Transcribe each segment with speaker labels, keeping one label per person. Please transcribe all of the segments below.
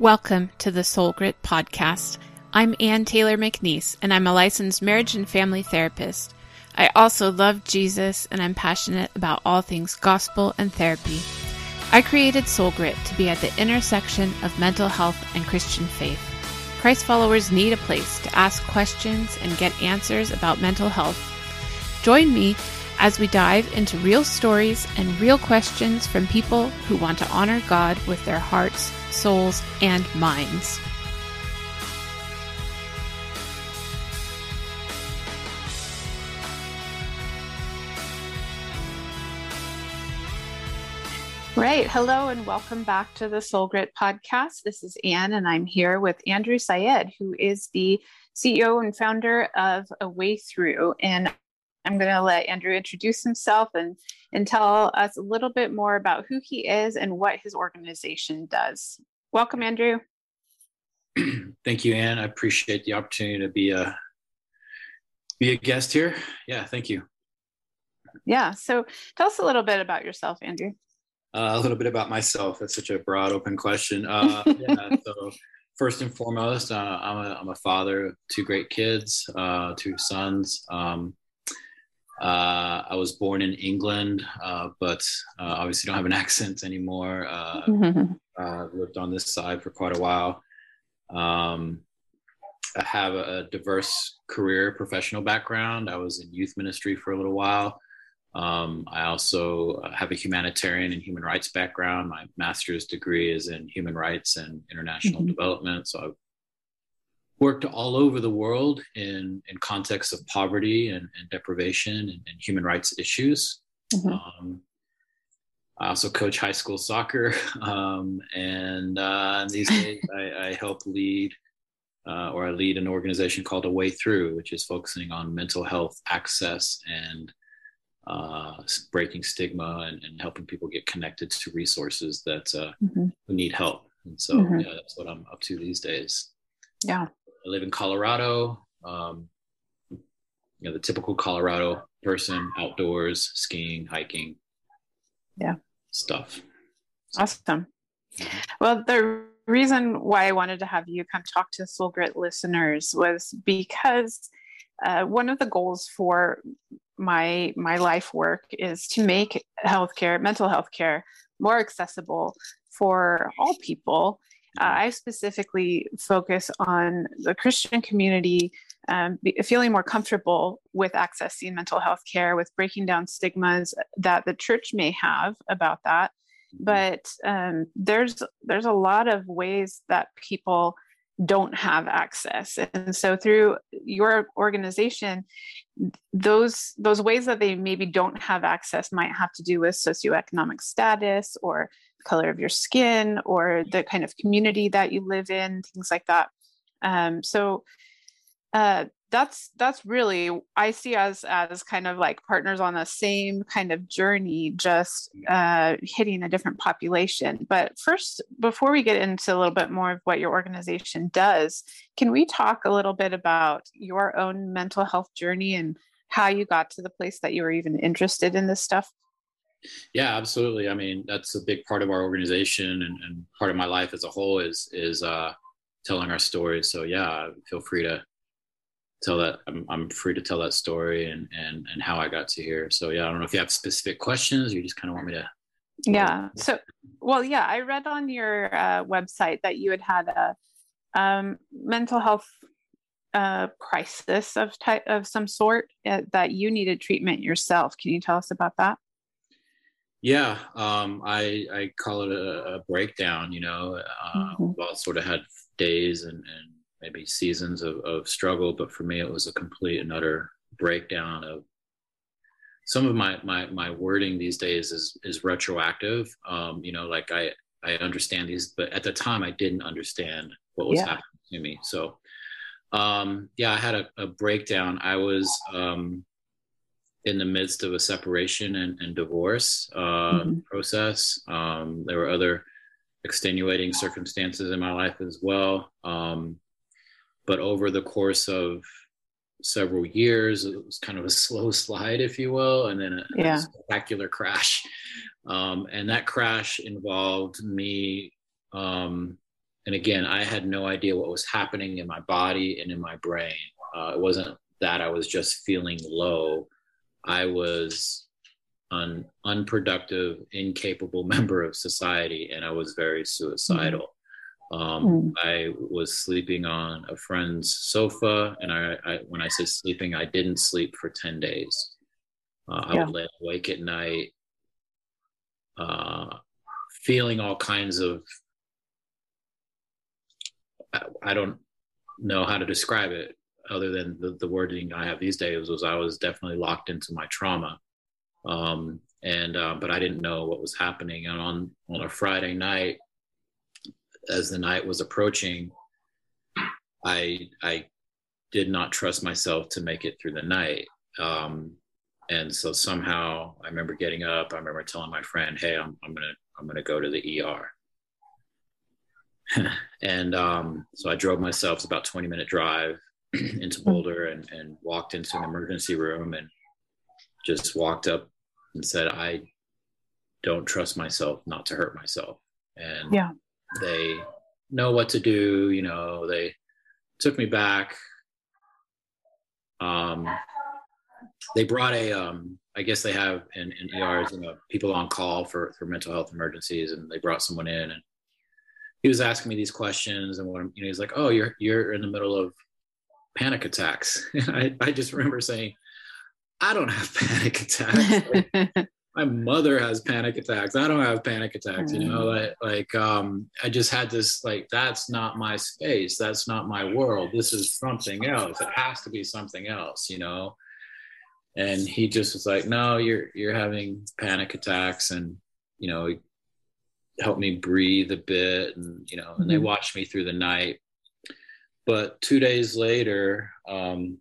Speaker 1: Welcome to the Soul Grit podcast. I'm Ann Taylor McNeese, and I'm a licensed marriage and family therapist. I also love Jesus, and I'm passionate about all things gospel and therapy. I created Soul Grit to be at the intersection of mental health and Christian faith. Christ followers need a place to ask questions and get answers about mental health. Join me as we dive into real stories and real questions from people who want to honor God with their hearts, souls, and minds. Right. Hello and welcome back to the Soul Grit podcast. This is Ann, and I'm here with Andrew Syed, who is the CEO and founder of A Way Through. And I'm going to let Andrew introduce himself and, and tell us a little bit more about who he is and what his organization does. Welcome, Andrew.
Speaker 2: thank you, Ann. I appreciate the opportunity to be a be a guest here. Yeah, thank you.
Speaker 1: Yeah. So tell us a little bit about yourself, Andrew.
Speaker 2: Uh, a little bit about myself. That's such a broad, open question. Uh, yeah, so first and foremost, uh, I'm, a, I'm a father of two great kids, uh, two sons. Um, uh, I was born in England, uh, but uh, obviously don't have an accent anymore. Uh, lived on this side for quite a while. Um, I have a diverse career, professional background. I was in youth ministry for a little while. Um, I also have a humanitarian and human rights background. My master's degree is in human rights and international mm-hmm. development. So I've worked all over the world in, in contexts of poverty and, and deprivation and, and, human rights issues. Mm-hmm. Um, I also coach high school soccer, um, and uh, these days I, I, help lead uh, or I lead an organization called A Way Through, which is focusing on mental health access and uh, breaking stigma and, and, helping people get connected to resources that uh, mm-hmm. who need help. And so, mm-hmm. yeah, that's what I'm up to these days.
Speaker 1: Yeah.
Speaker 2: I live in Colorado. Um, you know, the typical Colorado person, outdoors, skiing, hiking.
Speaker 1: Yeah.
Speaker 2: Stuff.
Speaker 1: Awesome. Mm-hmm. Well, the reason why I wanted to have you come talk to Soul Grit listeners was because uh, one of the goals for my my life work is to make healthcare, mental health care, more accessible for all people uh, I specifically focus on the Christian community um, feeling more comfortable with accessing mental health care, with breaking down stigmas that the church may have about that. Mm-hmm. But um, there's there's a lot of ways that people don't have access and so through your organization those those ways that they maybe don't have access might have to do with socioeconomic status or color of your skin or the kind of community that you live in, things like that. Um, so uh, that's that's really I see us as kind of like partners on the same kind of journey, just uh, hitting a different population. But first, before we get into a little bit more of what your organization does, can we talk a little bit about your own mental health journey and how you got to the place that you were even interested in this stuff?
Speaker 2: Yeah, absolutely. I mean, that's a big part of our organization and, and part of my life as a whole is is uh, telling our stories. So yeah, feel free to tell that. I'm, I'm free to tell that story and and and how I got to here. So yeah, I don't know if you have specific questions. you just kind of want me to.
Speaker 1: Yeah. So, well, yeah, I read on your uh, website that you had had a um, mental health uh, crisis of type of some sort uh, that you needed treatment yourself. Can you tell us about that?
Speaker 2: Yeah, um, I I call it a, a breakdown. You know, uh, mm-hmm. we all sort of had days and, and maybe seasons of, of struggle, but for me, it was a complete and utter breakdown of some of my my my wording these days is is retroactive. Um, you know, like I I understand these, but at the time I didn't understand what was yeah. happening to me. So, um, yeah, I had a, a breakdown. I was um, in the midst of a separation and, and divorce uh, mm-hmm. process. Um, there were other extenuating circumstances in my life as well. Um, but over the course of several years, it was kind of a slow slide, if you will, and then a, yeah. a spectacular crash. Um, and that crash involved me um, and again, I had no idea what was happening in my body and in my brain. Uh, it wasn't that I was just feeling low. I was an unproductive, incapable member of society, and I was very suicidal. Um, mm. I was sleeping on a friend's sofa, and I, I, when I say sleeping, I didn't sleep for ten days. Uh, I yeah. would lay awake at night, uh, feeling all kinds of. I, I don't know how to describe it other than the, the wording I have these days was I was definitely locked into my trauma. Um, and uh, but I didn't know what was happening. And on on a Friday night, as the night was approaching, I I did not trust myself to make it through the night. Um, and so somehow I remember getting up. I remember telling my friend, "Hey, I'm I'm gonna I'm gonna go to the ER." and um, so I drove myself. It's about 20 minute drive into Boulder and, and walked into an emergency room and just walked up and said, I don't trust myself not to hurt myself. And yeah. they know what to do. You know, they took me back. Um, they brought a, um, I guess they have in, in ERs, you know, people on call for, for mental health emergencies, and they brought someone in, and he was asking me these questions, and what you know, he's like, "Oh, you're you're in the middle of panic attacks. I, I just remember saying, I don't have panic attacks. Like, my mother has panic attacks. I don't have panic attacks, you know, mm. like, like um, I just had this, like, that's not my space. That's not my world. This is something else. It has to be something else, you know? And he just was like, no, you're, you're having panic attacks and, you know, help me breathe a bit. And, you know, and mm-hmm. they watched me through the night but two days later, um,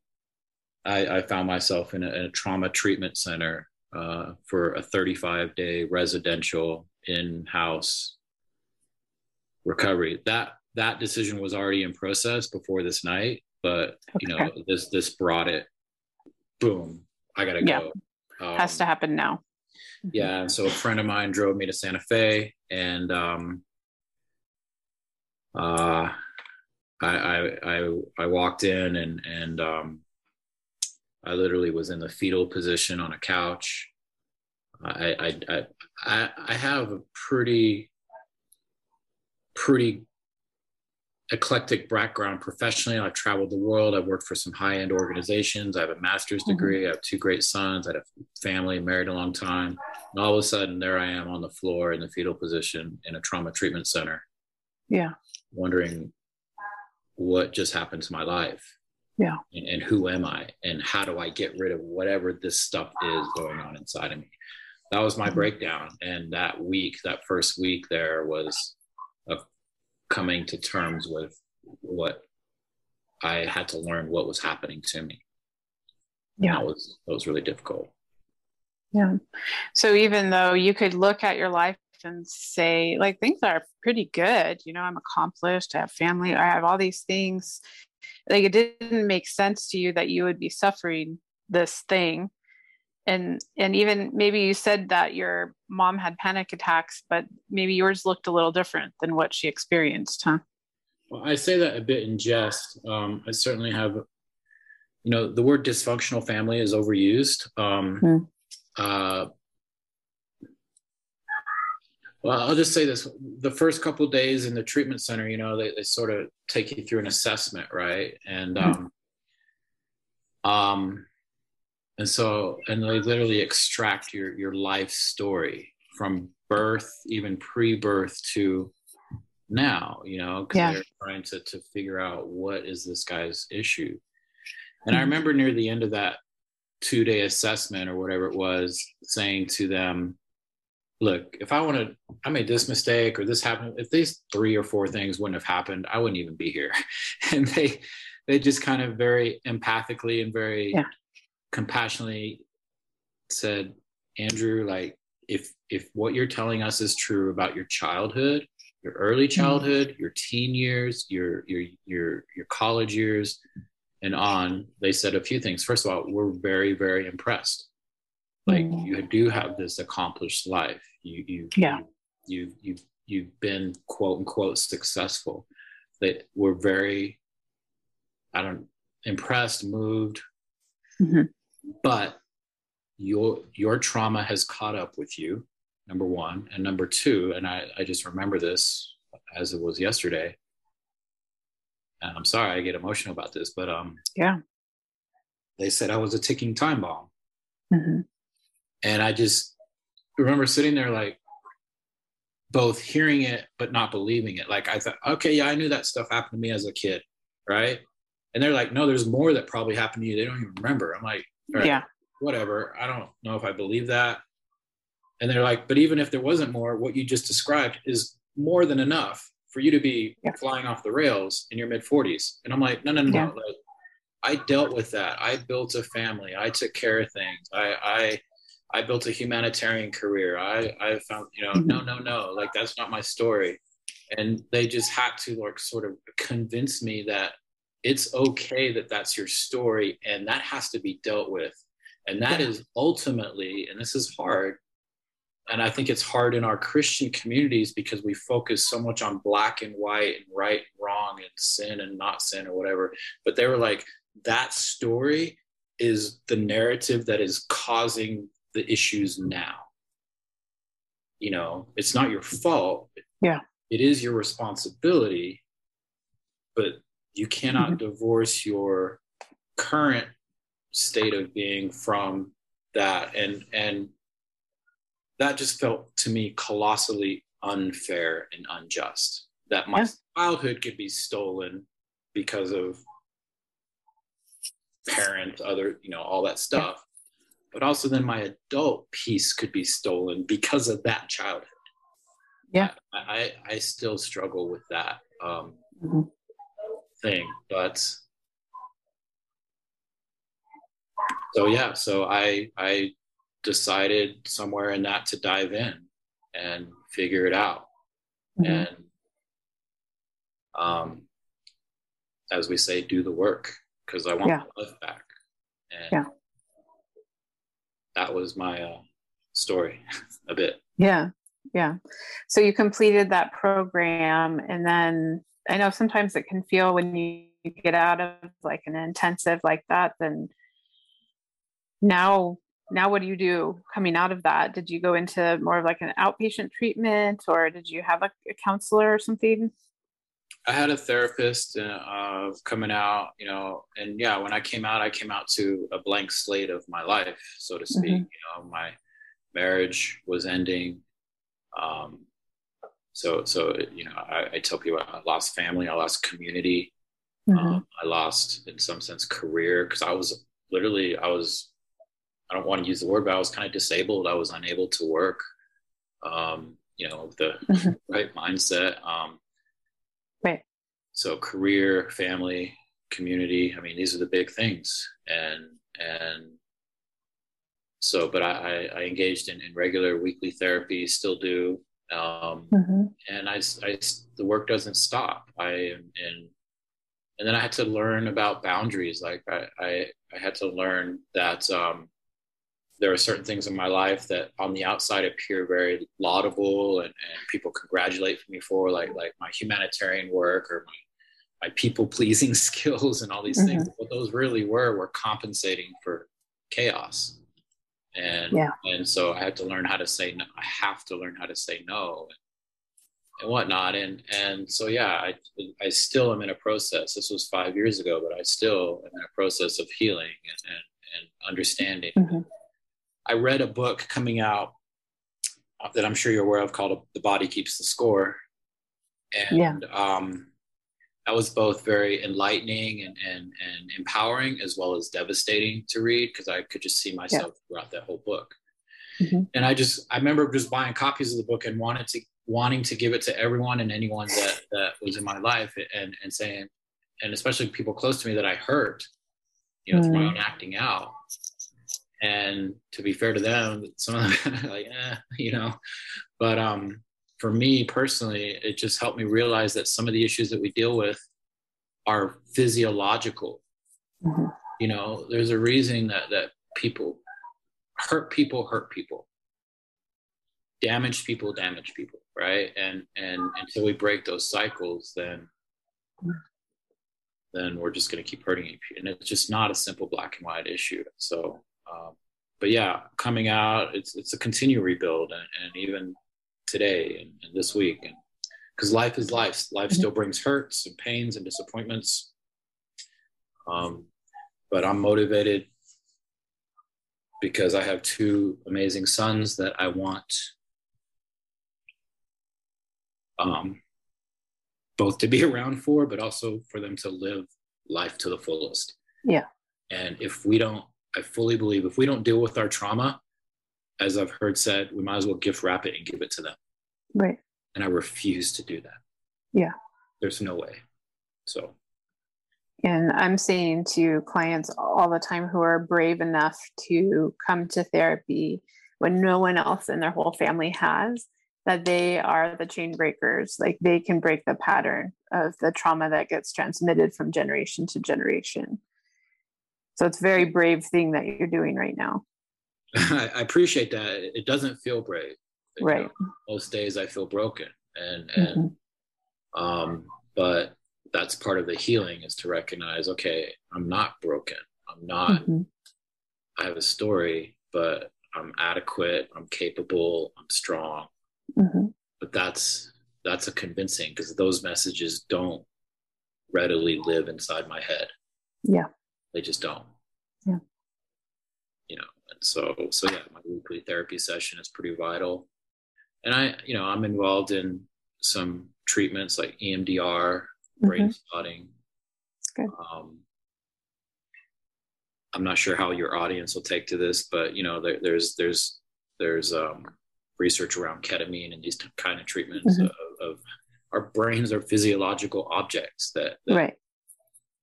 Speaker 2: I, I, found myself in a, in a trauma treatment center uh, for a 35 day residential in house recovery. That that decision was already in process before this night, but okay. you know this this brought it. Boom! I gotta yeah. go.
Speaker 1: Um, Has to happen now.
Speaker 2: Yeah, and so a friend of mine drove me to Santa Fe, and um, uh, I, I, I, walked in and, and um, I literally was in the fetal position on a couch. I, I, I, I have a pretty, pretty eclectic background professionally. I've traveled the world. I've worked for some high end organizations. I have a master's mm-hmm. degree. Mm-hmm. I have two great sons. I had a family, married a long time. And all of a sudden, there I am on the floor in the fetal position in a trauma treatment center.
Speaker 1: Yeah.
Speaker 2: Wondering what just happened to my life.
Speaker 1: Yeah.
Speaker 2: And, and, who am i? And how do i get rid of whatever this stuff is going on inside of me? That was my mm-hmm. breakdown. And that week that first week there was of coming to terms with what i had to learn what was happening to me. Yeah. that was that was really difficult.
Speaker 1: Yeah. So even though you could look at your life and say like things are pretty good you know i'm accomplished i have family i have all these things. Like it didn't make sense to you that you would be suffering this thing. And and even maybe you said that your mom had panic attacks but maybe yours looked a little different than what she experienced huh?
Speaker 2: Well i say that a bit in jest. Um, i certainly have you know the word dysfunctional family is overused. Um, mm. uh, well, I'll just say this: the first couple days in the treatment center, you know, they, they sort of take you through an assessment, right? And mm-hmm. um, um, and so, and they literally extract your your life story from birth, even pre-birth to now, you know, because yeah. they're trying to to figure out what is this guy's issue. And mm-hmm. I remember near the end of that two day assessment or whatever it was, saying to them look, if I want to, I made this mistake or this happened, if these three or four things wouldn't have happened, I wouldn't even be here. and they, they just kind of very empathically and very yeah. compassionately said, Andrew, like, if, if what you're telling us is true about your childhood, your early mm-hmm. childhood, mm-hmm. your teen years, your, your, your, your college years, and on, they said a few things. First of all, we're very, very impressed like mm. you do have this accomplished life you you
Speaker 1: yeah
Speaker 2: you you've you've been quote unquote successful they were very i don't impressed moved
Speaker 1: Mhm.
Speaker 2: but your your trauma has caught up with you number one and number two and i i just remember this as it was yesterday and i'm sorry i get emotional about this but um
Speaker 1: Yeah.
Speaker 2: they said i was a ticking time bomb
Speaker 1: Mhm.
Speaker 2: And i just remember sitting there like both hearing it but not believing it. Like i thought okay yeah i knew that stuff happened to me as a kid right? And they're like no there's more that probably happened to you. They don't even remember. I'm like right,
Speaker 1: Yeah.
Speaker 2: whatever. I don't know if i believe that. And they're like but even if there wasn't more what you just described is more than enough for you to be
Speaker 1: Yeah.
Speaker 2: flying off the rails in your mid 40s and i'm like no no no
Speaker 1: Yeah.
Speaker 2: no like, i dealt with that. I built a family. I took care of things. I i I built a humanitarian career. I, I found, you know, no, no, no, like that's not my story. And they just had to like sort of convince me that it's okay that that's your story and that has to be dealt with. And that is ultimately, and this is hard. And I think it's hard in our Christian communities because we focus so much on black and white and right and wrong and sin and not sin or whatever. But they were like, that story is the narrative that is causing the issues now. You know, it's not your fault.
Speaker 1: Yeah.
Speaker 2: It is your responsibility, but you cannot
Speaker 1: Mhm.
Speaker 2: divorce your current state of being from that and and that just felt to me colossally unfair and unjust that my
Speaker 1: Yeah.
Speaker 2: childhood could be stolen because of parent other you know all that stuff but also then my adult piece could be stolen because of that childhood
Speaker 1: Yeah.
Speaker 2: i i, I still struggle with that um
Speaker 1: Mhm.
Speaker 2: thing but so yeah so i i decided somewhere in that to dive in and figure it out
Speaker 1: Mhm.
Speaker 2: and um as we say do the work because i want
Speaker 1: Yeah.
Speaker 2: my life back and
Speaker 1: Yeah.
Speaker 2: That was my uh, story a bit
Speaker 1: Yeah. Yeah. So you completed that program and then I know sometimes it can feel when you get out of like an intensive like that, then now now what do you do coming out of that? Did you go into more of like an outpatient treatment or did you have a, a counselor or something?
Speaker 2: I had a therapist uh, coming out, you know, and yeah, when I came out, I came out to a blank slate of my life, so to speak.
Speaker 1: Mhm.
Speaker 2: You know, my marriage was ending. Um, so, so you know, I, I tell people I lost family, I lost community,
Speaker 1: Mhm.
Speaker 2: um, I lost, in some sense, career because I was literally, I was, I don't want to use the word, but I was kind of disabled. I was unable to work. Um, you know, the
Speaker 1: Mhm.
Speaker 2: right mindset. Um. So career family community i mean these are the big things. And and so but i i, engaged in, in regular weekly therapy still do. Um
Speaker 1: Mhm.
Speaker 2: and I, I the work doesn't stop. I am in and then i had to learn about boundaries. Like i i, I had to learn that um there are certain things in my life that on the outside appear very laudable and, and people congratulate me for like like my humanitarian work or my, my people pleasing skills and all these things what those really were were compensating for chaos and
Speaker 1: Yeah.
Speaker 2: and so i had to learn how to say no i have to learn how to say no and whatnot and and so yeah i i still am in a process this was five years ago but i still am in a process of healing and and, and understanding
Speaker 1: Mhm.
Speaker 2: I read a book coming out that I'm sure you're aware of called The Body Keeps the Score. And
Speaker 1: Yeah.
Speaker 2: um, that was both very enlightening and, and, and empowering as well as devastating to read because I could just see myself throughout that whole book.
Speaker 1: Mhm.
Speaker 2: And I just, I remember just buying copies of the book and wanted to, wanting to give it to everyone and anyone that, that was in my life and, and saying, and especially people close to me that I hurt, you know, through my
Speaker 1: Mm.
Speaker 2: own acting out and to be fair to them some of them like eh, you know but um for me personally it just helped me realize that some of the issues that we deal with are physiological
Speaker 1: Mhm.
Speaker 2: you know there's a reason that that people hurt people hurt people Damage people damage people right and and until we break those cycles then then we're just going to keep hurting you. And it's just not a simple black and white issue. So, um, but yeah, coming out, it's it's a continual rebuild, and, and even today and, and, this week, and because life is life. Life mm-hmm. still brings hurts and pains and disappointments. Um, but I'm motivated because I have two amazing sons that I want um, both to be around for, but also for them to live life to the fullest.
Speaker 1: Yeah.
Speaker 2: And if we don't, I fully believe if we don't deal with our trauma, as I've heard said, we might as well gift wrap it and give it to them.
Speaker 1: Right.
Speaker 2: And I refuse to do that.
Speaker 1: Yeah.
Speaker 2: There's no way. So.
Speaker 1: And I'm saying to clients all the time who are brave enough to come to therapy when no one else in their whole family has, that they are the chain breakers like they can break the pattern of the trauma that gets transmitted from generation to generation so it's a very brave thing that you're doing right now
Speaker 2: i appreciate that it doesn't feel brave
Speaker 1: right
Speaker 2: know, most days i feel broken and and mm-hmm. um but that's part of the healing is to recognize okay i'm not broken i'm not mm-hmm. i have a story but i'm adequate i'm capable i'm strong Mm-hmm. But that's that's a convincing because those messages don't readily live inside my head.
Speaker 1: Yeah.
Speaker 2: They just don't.
Speaker 1: Yeah.
Speaker 2: You know, and so so yeah, my weekly therapy session is pretty vital. And I, you know, I'm involved in some treatments like EMDR, mm-hmm. brain spotting.
Speaker 1: good.
Speaker 2: Um, I'm not sure how your audience will take to this, but you know, there, there's there's there's um, research around ketamine and these kind of treatments mm-hmm. of, of, our brains are physiological objects that, that,
Speaker 1: right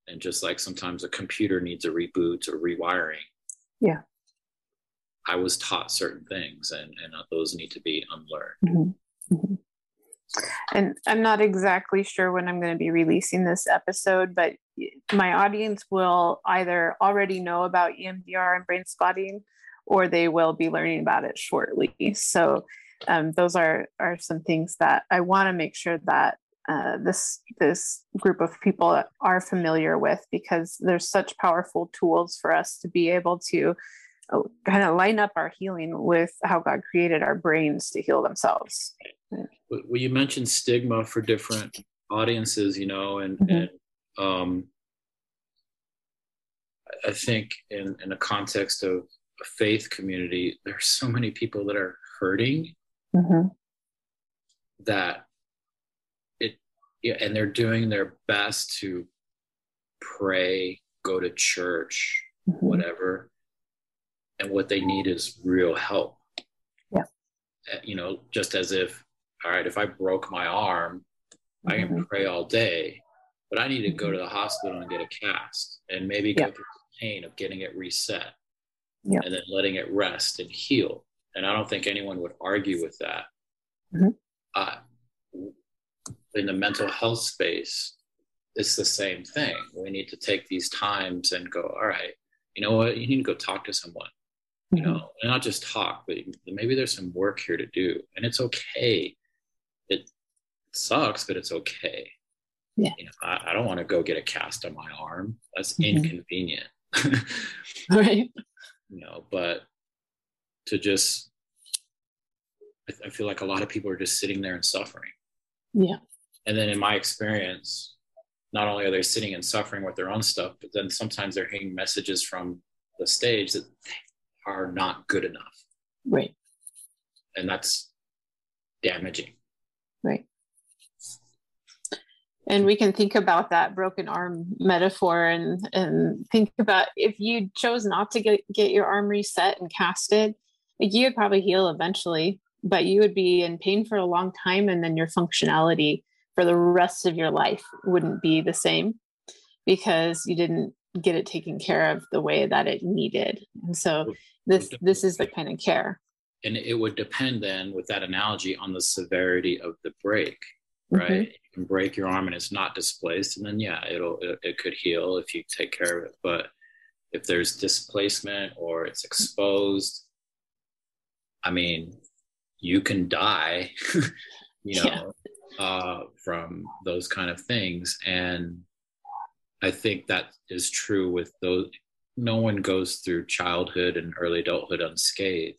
Speaker 2: and just like sometimes a computer needs a reboot or rewiring
Speaker 1: yeah
Speaker 2: i was taught certain things and and those need to be unlearned
Speaker 1: mm-hmm. Mm-hmm. and i'm not exactly sure when i'm going to be releasing this episode but my audience will either already know about emdr and brain spotting or they will be learning about it shortly. So um, those are are some things that I want to make sure that uh, this this group of people are familiar with because there's such powerful tools for us to be able to kind of line up our healing with how God created our brains to heal themselves.
Speaker 2: Well, you mentioned stigma for different audiences, you know, and, mm-hmm. and um, I think in in a context of a faith community, there's so many people that are hurting mm-hmm. that it, yeah, and they're doing their best to pray, go to church, mm-hmm. whatever. And what they need is real help.
Speaker 1: Yeah.
Speaker 2: Uh, you know, just as if, all right, if I broke my arm, mm-hmm. I can mm-hmm. pray all day, but I need to go mm-hmm. to the hospital and get a cast and maybe go through the pain of getting it reset
Speaker 1: yeah.
Speaker 2: and then letting it rest and heal. And I don't think anyone would argue with that.
Speaker 1: Mm-hmm.
Speaker 2: Uh, in the mental health space, it's the same thing. We need to take these times and go, all right, you know what? You need to go talk to someone. Mm-hmm. You know, and not just talk, but maybe there's some work here to do. And it's okay. It sucks, but it's okay.
Speaker 1: Yeah.
Speaker 2: You know, I, I don't want to go get a cast on my arm. That's mm-hmm. inconvenient.
Speaker 1: right
Speaker 2: you know, but to just, I, I feel like a lot of people are just sitting there and suffering.
Speaker 1: Yeah.
Speaker 2: And then in my experience, not only are they sitting and suffering with their own stuff, but then sometimes they're hearing messages from the stage that are not good enough.
Speaker 1: Right.
Speaker 2: And that's damaging.
Speaker 1: Right and we can think about that broken arm metaphor and and think about if you chose not to get, get your arm reset and casted like you would probably heal eventually but you would be in pain for a long time and then your functionality for the rest of your life wouldn't be the same because you didn't get it taken care of the way that it needed and so this this is the kind of care
Speaker 2: and it would depend then with that analogy on the severity of the break right mm-hmm can break your arm and it's not displaced, and then yeah, it'll it, it could heal if you take care of it. But if there's displacement or it's exposed, I mean, you can die. you know, uh, from those kind of things. And I think that is true with those. No one goes through childhood and early adulthood unscathed,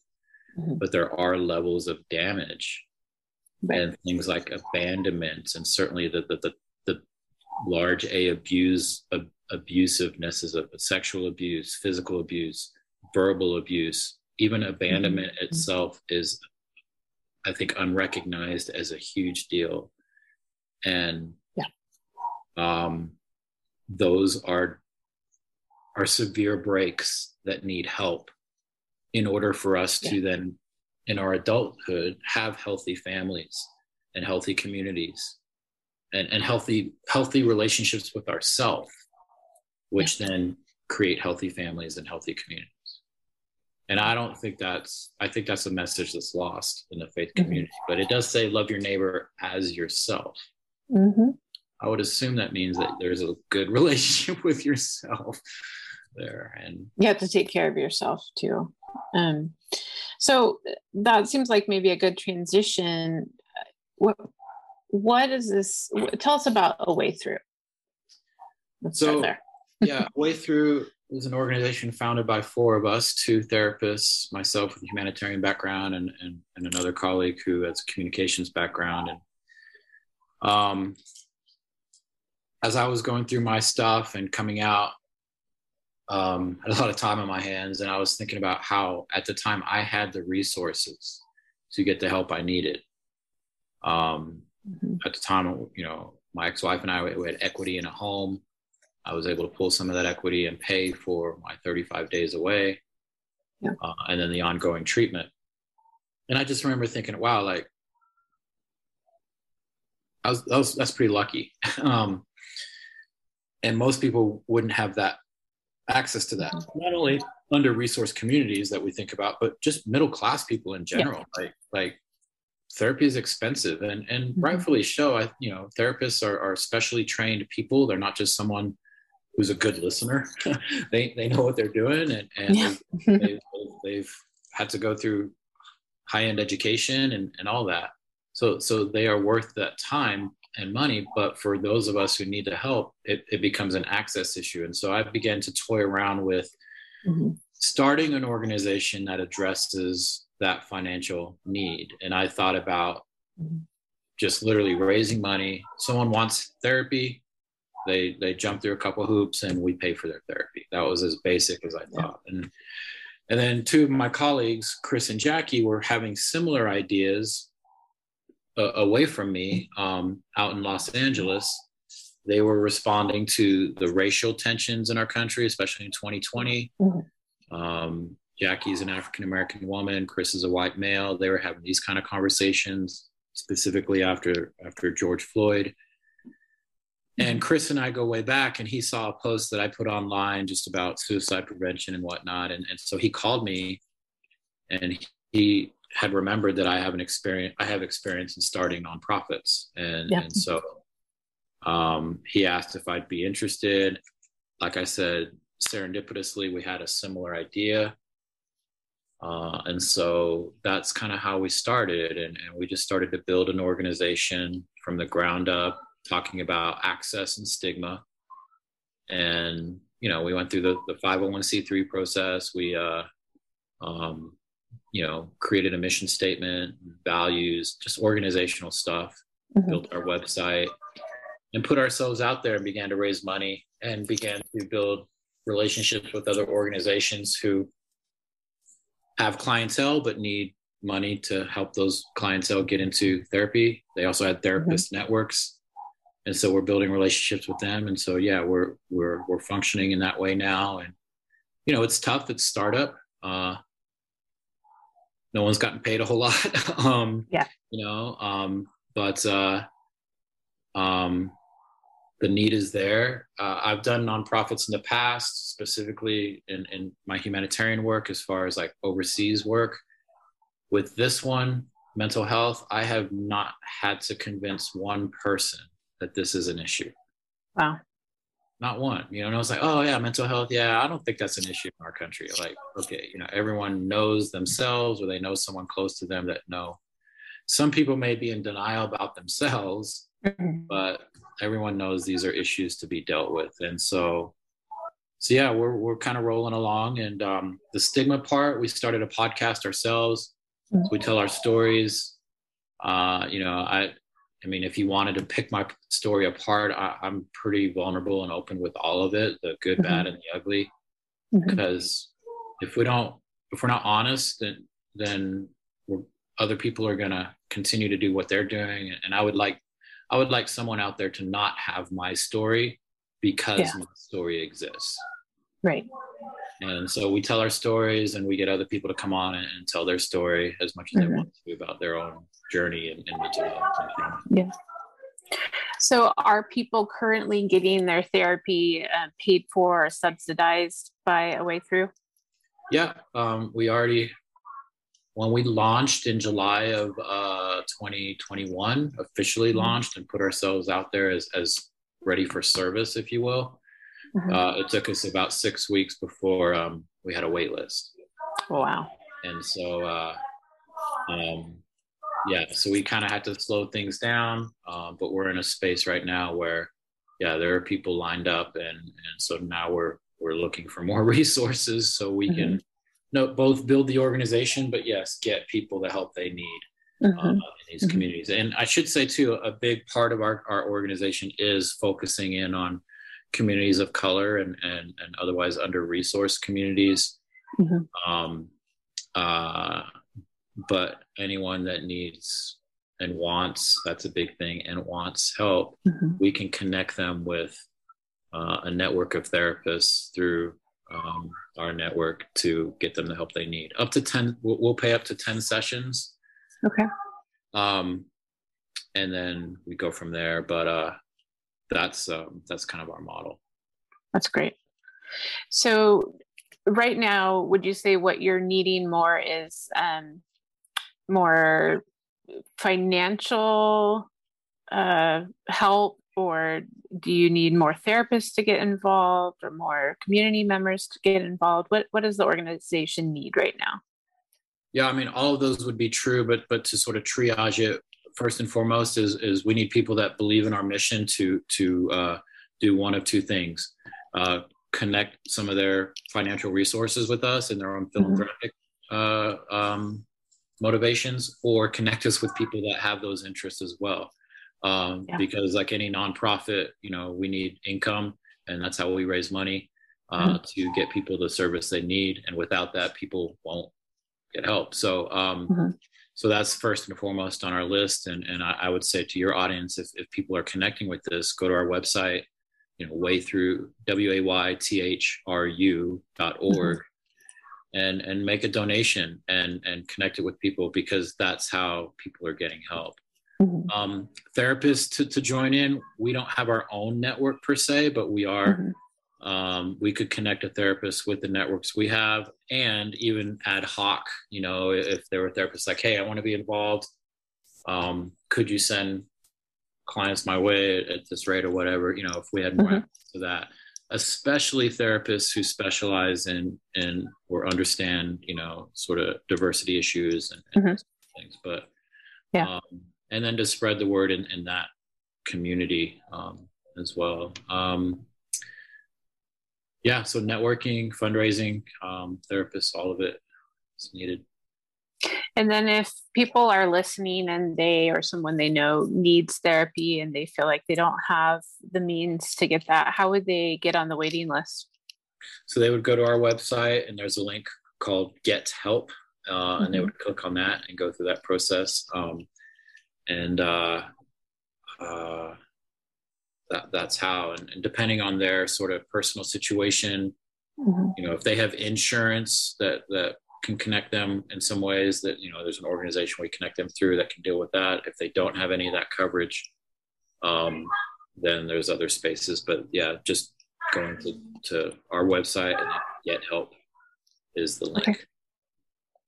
Speaker 2: mm-hmm. but there are levels of damage right. and things like abandonment, and certainly the the, the, the large A abuse ab, abusiveness is a sexual abuse, physical abuse, verbal abuse, even abandonment mm-hmm. itself is I think unrecognized as a huge deal. And
Speaker 1: yeah.
Speaker 2: um, those are are severe breaks that need help in order for us yeah. to then in our adulthood have healthy families and healthy communities and, and healthy healthy relationships with ourselves which yeah. then create healthy families and healthy communities and i don't think that's i think that's a message that's lost in the faith mm-hmm. community mm-hmm. but it does say love your neighbor as yourself mm-hmm. I would assume that means that there's a good relationship with yourself there and
Speaker 1: you have to take care of yourself too. Um so that seems like maybe a good transition. What what is this tell us about a way through.
Speaker 2: Let's so yeah way through is an organization founded by four of us two therapists myself with a humanitarian background and, and, and another colleague who has a communications background and um, as i was going through my stuff and coming out um, had a lot of time on my hands and i was thinking about how at the time i had the resources to get the help i needed um, mm-hmm. at the time you know my ex-wife and i we had equity in a home I was able to pull some of that equity and pay for my 35 days away, yeah. uh, and then the ongoing treatment. And I just remember thinking, wow, like I was, that was that's pretty lucky. um, and most people wouldn't have that access to that. Not only under resource communities that we think about, but just middle class people in general. Yeah. Like like therapy is expensive and and mm-hmm. rightfully so. I you know therapists are, are specially trained people. They're not just someone who's a good listener. they they know what they're doing, and, and yeah. they've, they've, they've, had to go through high end education and, and all that. So so they are worth that time and money. But for those of us who need the help, it, it becomes an access issue. And so I began to toy around with mm-hmm. starting an organization that addresses that financial need. And I thought about mm-hmm. just literally raising money. Someone wants therapy they they jump through a couple hoops and we pay for their therapy. That was as basic as I thought. And and then two of my colleagues, Chris and Jackie, were having similar ideas uh, away from me um, out in Los Angeles. They were responding to the racial tensions in our country, especially in 2020. Mm-hmm. Um, Jackie's an African American woman. Chris is a white male. They were having these kind of conversations, specifically after after George Floyd and Chris and I go way back, and he saw a post that I put online just about suicide prevention and whatnot. And, and so he called me and he had remembered that I have an experience, I have experience in starting nonprofits. And, and so um, he asked if I'd be interested. Like I said, serendipitously, we had a similar idea. Uh, and so that's kind of how we started. And, and we just started to build an organization from the ground up talking about access and stigma. And, you know, we went through the, the 501c3 process. We, uh, um, you know, created a mission statement, values, just organizational stuff, mm-hmm. built our website, and put ourselves out there and began to raise money and began to build relationships with other organizations who have clientele but need money to help those clientele get into therapy. They also had therapist mm-hmm. networks and so we're building relationships with them and so yeah we're we're we're functioning in that way now and you know it's tough it's startup uh no one's gotten paid a whole lot um
Speaker 1: yeah
Speaker 2: you know um but uh um the need is there uh, i've done nonprofits in the past specifically in in my humanitarian work as far as like overseas work with this one mental health i have not had to convince one person that this is an issue.
Speaker 1: Wow.
Speaker 2: Not one. You know, and I was like, oh yeah, mental health. Yeah, I don't think that's an issue in our country. Like, okay, you know, everyone knows themselves or they know someone close to them that know. some people may be in denial about themselves, mm-hmm. but everyone knows these are issues to be dealt with. And so, so yeah, we're, we're kind of rolling along. And um, the stigma part, we started a podcast ourselves. Mm-hmm. So we tell our stories. Uh, you know, I, I mean, if you wanted to pick my story apart, I, am pretty vulnerable and open with all of it, the good, mm-hmm. bad, and the ugly. Mm-hmm. Because if we don't, if we're not honest, then then other people are gonna continue to do what they're doing. And I would like, I would like someone out there to not have my story because yeah. my story exists.
Speaker 1: Right.
Speaker 2: And so we tell our stories, and we get other people to come on and, and tell their story as much as mm-hmm. they want to about their own journey and, and mental health.
Speaker 1: Yeah. So, are people currently getting their therapy uh, paid for or subsidized by a way through?
Speaker 2: Yeah, um, we already when we launched in July of uh, 2021, officially mm-hmm. launched and put ourselves out there as as ready for service, if you will. Mm-hmm. Uh, it took us about six weeks before um, we had a wait list.
Speaker 1: Wow.
Speaker 2: And so, uh, um, yeah, so we kind of had to slow things down, uh, but we're in a space right now where, yeah, there are people lined up, and and so now we're we're looking for more resources so we mm-hmm. can no, both build the organization, but yes, get people the help they need mm-hmm. uh, in these mm-hmm. communities. And I should say too, a big part of our, our organization is focusing in on communities of color and and, and otherwise under resourced communities. Mm-hmm. Um, uh, but anyone that needs and wants that's a big thing and wants help mm-hmm. we can connect them with uh, a network of therapists through um, our network to get them the help they need. Up to 10, we'll, we'll pay up to 10 sessions.
Speaker 1: Okay.
Speaker 2: Um, and then we go from there. But uh, that's, um, that's kind of our model.
Speaker 1: That's great. So right now, would you say what you're needing more is um, more financial uh, help or do you need more therapists to get involved or more community members to get involved what what does the organization need right now
Speaker 2: yeah i mean all of those would be true but but to sort of triage it first and foremost is is we need people that believe in our mission to to uh, do one of two things uh, connect some of their financial resources with us and their own mm-hmm. philanthropic mm-hmm. uh, um, motivations or connect us with people that have those interests as well um, yeah. because like any nonprofit you know we need income and that's how we raise money uh, mm-hmm. to get people the service they need and without that people won't get help so um, mm-hmm. So that's first and foremost on our list and, and I, I, would say to your audience if, if people are connecting with this go to our website you know way through w-a-y-t-h-r-u dot org mm-hmm. and and make a donation and and connect it with people because that's how people are getting help mm-hmm. um, therapists to, to join in. We don't have our own network per se, but we are. Mm-hmm. Um, we could connect a therapist with the networks we have, and even ad hoc. You know, if there were therapists like, "Hey, I want to be involved. Um, could you send clients my way at this rate or whatever?" You know, if we had more mm-hmm. to that especially therapists who specialize in in or understand you know sort of diversity issues and, and mm-hmm. things but yeah um, and then to spread the word in, in that community um, as well. Um, yeah, so networking, fundraising, um, therapists, all of it is needed.
Speaker 1: And then if people are listening and they or someone they know needs therapy and they feel like they don't have the means to get that, how would they get on the waiting list?
Speaker 2: So they would go to our website and there's a link called Get Help, uh, mm-hmm. and they mm-hmm. would click on that and go through that process. Um, and uh, uh, that that's how. And, and, depending on their sort of personal situation, mm-hmm. you know, if they have insurance that that can connect them in some ways, that you know, there's an organization we connect them through that can deal with that. If they don't have any of that coverage, um, then there's other spaces. But yeah, just going to to our website and get help is the link.
Speaker 1: Okay,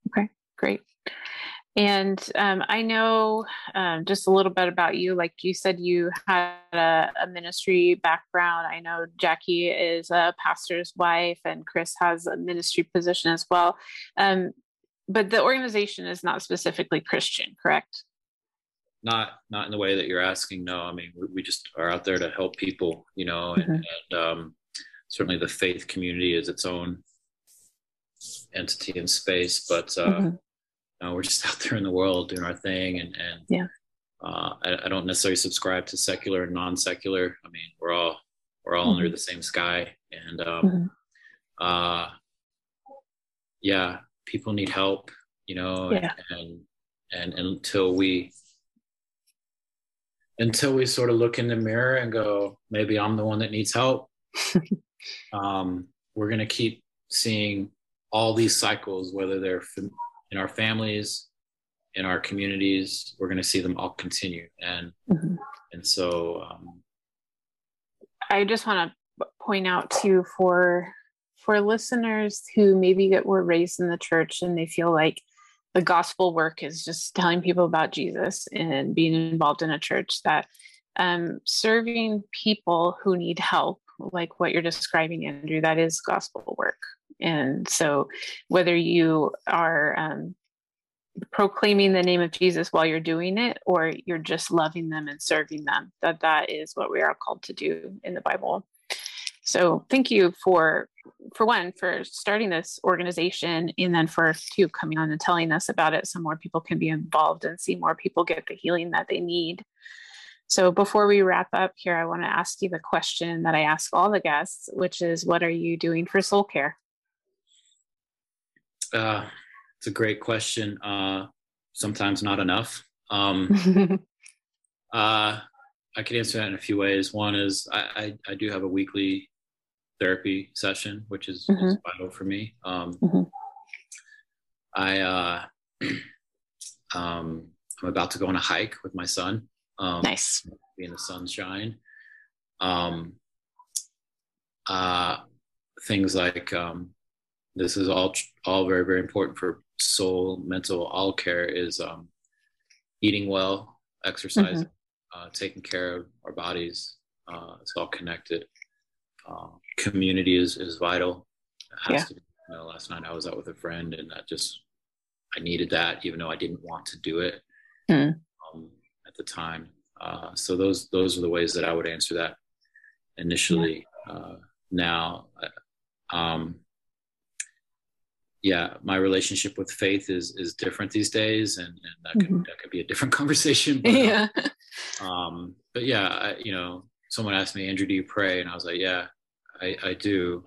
Speaker 1: okay. great. And um, I know um, just a little bit about you. Like you said, you had a, a, ministry background. I know Jackie is a pastor's wife, and Chris has a ministry position as well. Um, but the organization is not specifically Christian, correct?
Speaker 2: not not in the way that you're asking. No, I mean we, we just are out there to help people, you know, and, mm-hmm. and um, certainly the faith community is its own entity and space, but uh, mm-hmm. Know, we're just out there in the world doing our thing, and and
Speaker 1: yeah.
Speaker 2: Uh, I, I, don't necessarily subscribe to secular and non-secular. I mean, we're all we're all mm-hmm. under the same sky, and um, mm-hmm. uh, yeah, people need help, you know,
Speaker 1: yeah.
Speaker 2: and, and and until we until we sort of look in the mirror and go, maybe I'm the one that needs help. um, we're going to keep seeing all these cycles, whether they're in our families, in our communities, we're going to see them all continue. And, mm-hmm. and so, um,
Speaker 1: I just want to point out too for, for listeners who maybe get, were raised in the church and they feel like the gospel work is just telling people about Jesus and being involved in a church that um, serving people who need help, like what you're describing, Andrew, that is gospel work. And so, whether you are um, proclaiming the name of Jesus while you're doing it, or you're just loving them and serving them, that that is what we are called to do in the Bible. So, thank you for for one for starting this organization and then for two coming on and telling us about it so more people can be involved and see more people get the healing that they need so before we wrap up here i want to ask you the question that i ask all the guests which is what are you doing for soul care
Speaker 2: uh, it's a great question uh, sometimes not enough um, uh, i could answer that in a few ways one is I, I, I do have a weekly therapy session, which is, mm-hmm. is vital for me. Um, mm-hmm. I uh, um, I'm about to go on a hike with my son.
Speaker 1: Um, nice.
Speaker 2: Be in the sunshine. Um, uh, things like um, this is all all very very important for soul, mental, all care is um, eating well, exercising, mm-hmm. uh, taking care of our bodies. Uh, it's all connected. Uh, community is is vital.
Speaker 1: yeah.
Speaker 2: To, you know, last night I was out with a friend, and that just I needed that, even though I didn't want to do it mm. um, at the time. Uh, so those those are the ways that I would answer that initially. Yeah. Uh, now, uh, um, yeah, my relationship with faith is is different these days, and, and that could mm-hmm. that could be a different conversation.
Speaker 1: But, yeah.
Speaker 2: Um, but yeah, I, you know, someone asked me, Andrew, do you pray? And I was like, yeah, I, I do,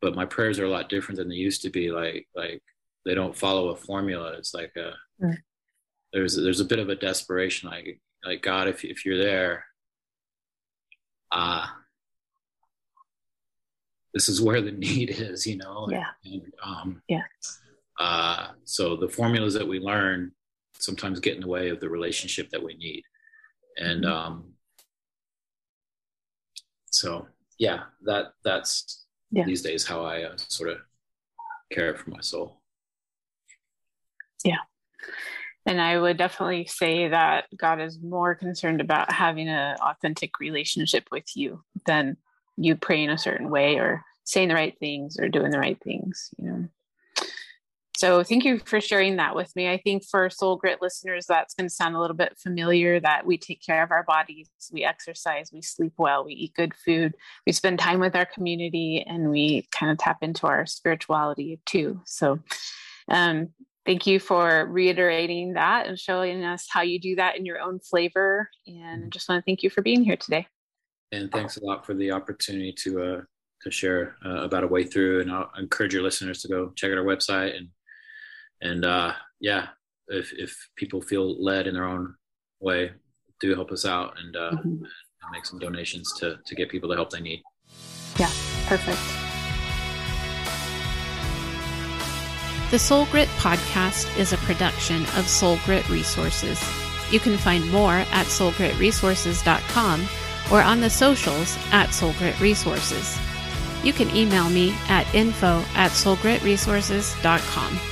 Speaker 2: but my prayers are a lot different than they used to be. Like like they don't follow a formula. It's like a mm. there's there's a bit of a desperation. Like like God, if if you're there, ah. Uh, this is where the need is, you know.
Speaker 1: Yeah.
Speaker 2: And, um,
Speaker 1: yeah.
Speaker 2: Uh, so the formulas that we learn sometimes get in the way of the relationship that we need, and mm-hmm. um, so yeah, that that's yeah. these days how I uh, sort of care for my soul.
Speaker 1: Yeah. And I would definitely say that God is more concerned about having an authentic relationship with you than you praying a certain way or saying the right things or doing the right things, you know. So thank you for sharing that with me. I think for Soul Grit listeners, that's going to sound a little bit familiar that we take care of our bodies, we exercise, we sleep well, we eat good food, we spend time with our community, and we kind of tap into our spirituality too. So um, thank you for reiterating that and showing us how you do that in your own flavor. And I just want to thank you for being here today.
Speaker 2: And thanks a lot for the opportunity to uh, to share uh, about a way through. And I'll encourage your listeners to go check out our website and and uh, yeah, if if people feel led in their own way, do help us out and, uh, mm-hmm. and make some donations to to get people the help they need.
Speaker 1: Yeah, perfect.
Speaker 3: The Soul Grit podcast is a production of Soul Grit Resources. You can find more at soulgritresources.com or on the socials at Soul Grit Resources. You can email me at info at soulgritresources.com.